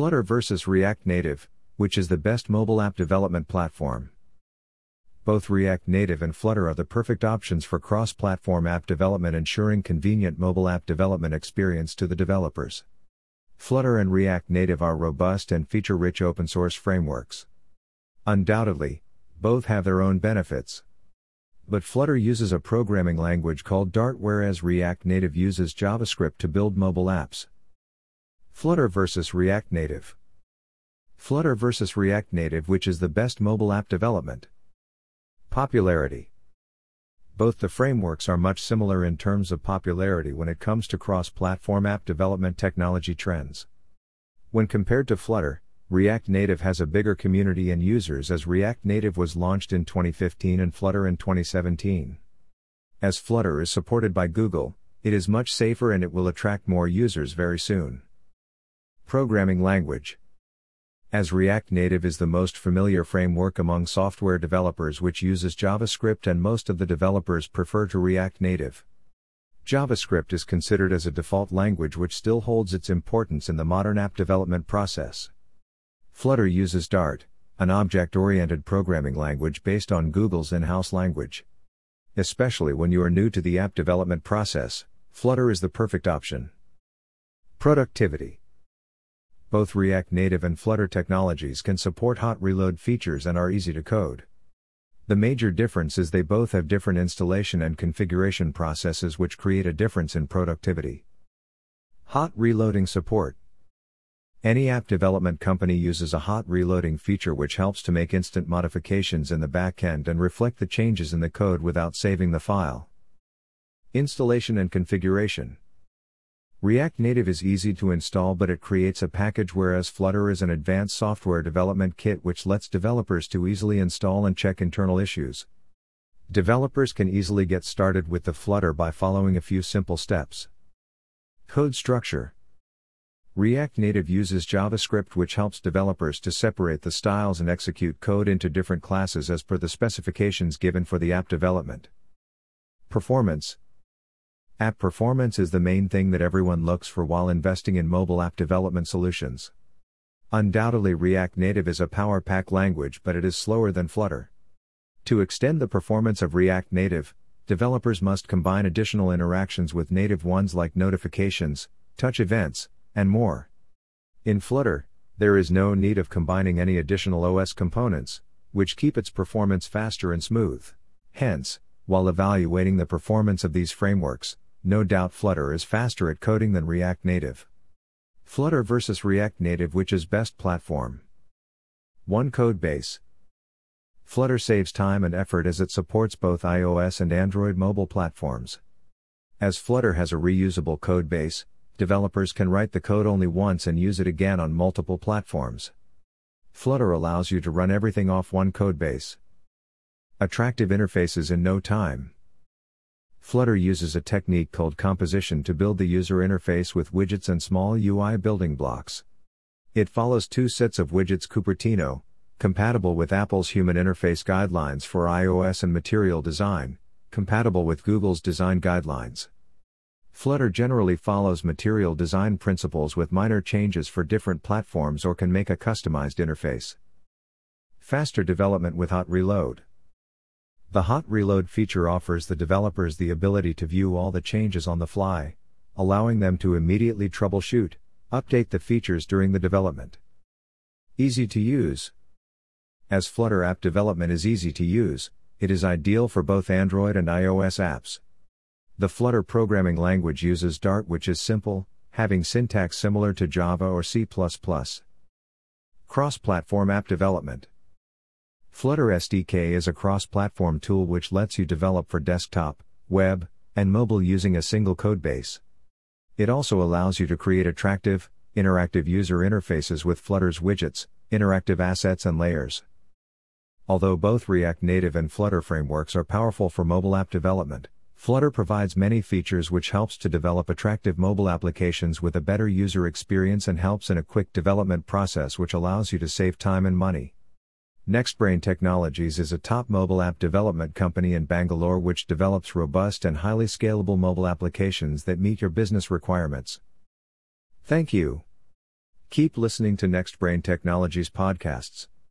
Flutter versus React Native, which is the best mobile app development platform. Both React Native and Flutter are the perfect options for cross platform app development, ensuring convenient mobile app development experience to the developers. Flutter and React Native are robust and feature rich open source frameworks. Undoubtedly, both have their own benefits. But Flutter uses a programming language called Dart, whereas React Native uses JavaScript to build mobile apps. Flutter versus React Native. Flutter versus React Native, which is the best mobile app development. Popularity. Both the frameworks are much similar in terms of popularity when it comes to cross platform app development technology trends. When compared to Flutter, React Native has a bigger community and users as React Native was launched in 2015 and Flutter in 2017. As Flutter is supported by Google, it is much safer and it will attract more users very soon. Programming language. As React Native is the most familiar framework among software developers which uses JavaScript and most of the developers prefer to React Native. JavaScript is considered as a default language which still holds its importance in the modern app development process. Flutter uses Dart, an object oriented programming language based on Google's in house language. Especially when you are new to the app development process, Flutter is the perfect option. Productivity Both React Native and Flutter technologies can support hot reload features and are easy to code. The major difference is they both have different installation and configuration processes which create a difference in productivity. Hot reloading support any app development company uses a hot reloading feature which helps to make instant modifications in the backend and reflect the changes in the code without saving the file. Installation and configuration. React Native is easy to install but it creates a package whereas Flutter is an advanced software development kit which lets developers to easily install and check internal issues. Developers can easily get started with the Flutter by following a few simple steps. Code structure. React Native uses JavaScript which helps developers to separate the styles and execute code into different classes as per the specifications given for the app development. Performance App performance is the main thing that everyone looks for while investing in mobile app development solutions. Undoubtedly, React Native is a power pack language, but it is slower than Flutter. To extend the performance of React Native, developers must combine additional interactions with native ones like notifications, touch events, and more. In Flutter, there is no need of combining any additional OS components, which keep its performance faster and smooth. Hence, while evaluating the performance of these frameworks, no doubt Flutter is faster at coding than React Native. Flutter versus React Native which is best platform? One code base. Flutter saves time and effort as it supports both iOS and Android mobile platforms. As Flutter has a reusable code base, developers can write the code only once and use it again on multiple platforms. Flutter allows you to run everything off one code base. Attractive interfaces in no time. Flutter uses a technique called composition to build the user interface with widgets and small UI building blocks. It follows two sets of widgets Cupertino, compatible with Apple's Human Interface Guidelines for iOS and Material Design, compatible with Google's Design Guidelines. Flutter generally follows material design principles with minor changes for different platforms or can make a customized interface. Faster development with Hot Reload. The Hot Reload feature offers the developers the ability to view all the changes on the fly, allowing them to immediately troubleshoot, update the features during the development. Easy to use. As Flutter app development is easy to use, it is ideal for both Android and iOS apps. The Flutter programming language uses Dart, which is simple, having syntax similar to Java or C. Cross platform app development. Flutter SDK is a cross platform tool which lets you develop for desktop, web, and mobile using a single codebase. It also allows you to create attractive, interactive user interfaces with Flutter's widgets, interactive assets, and layers. Although both React Native and Flutter frameworks are powerful for mobile app development, Flutter provides many features which helps to develop attractive mobile applications with a better user experience and helps in a quick development process which allows you to save time and money. NextBrain Technologies is a top mobile app development company in Bangalore which develops robust and highly scalable mobile applications that meet your business requirements. Thank you. Keep listening to NextBrain Technologies podcasts.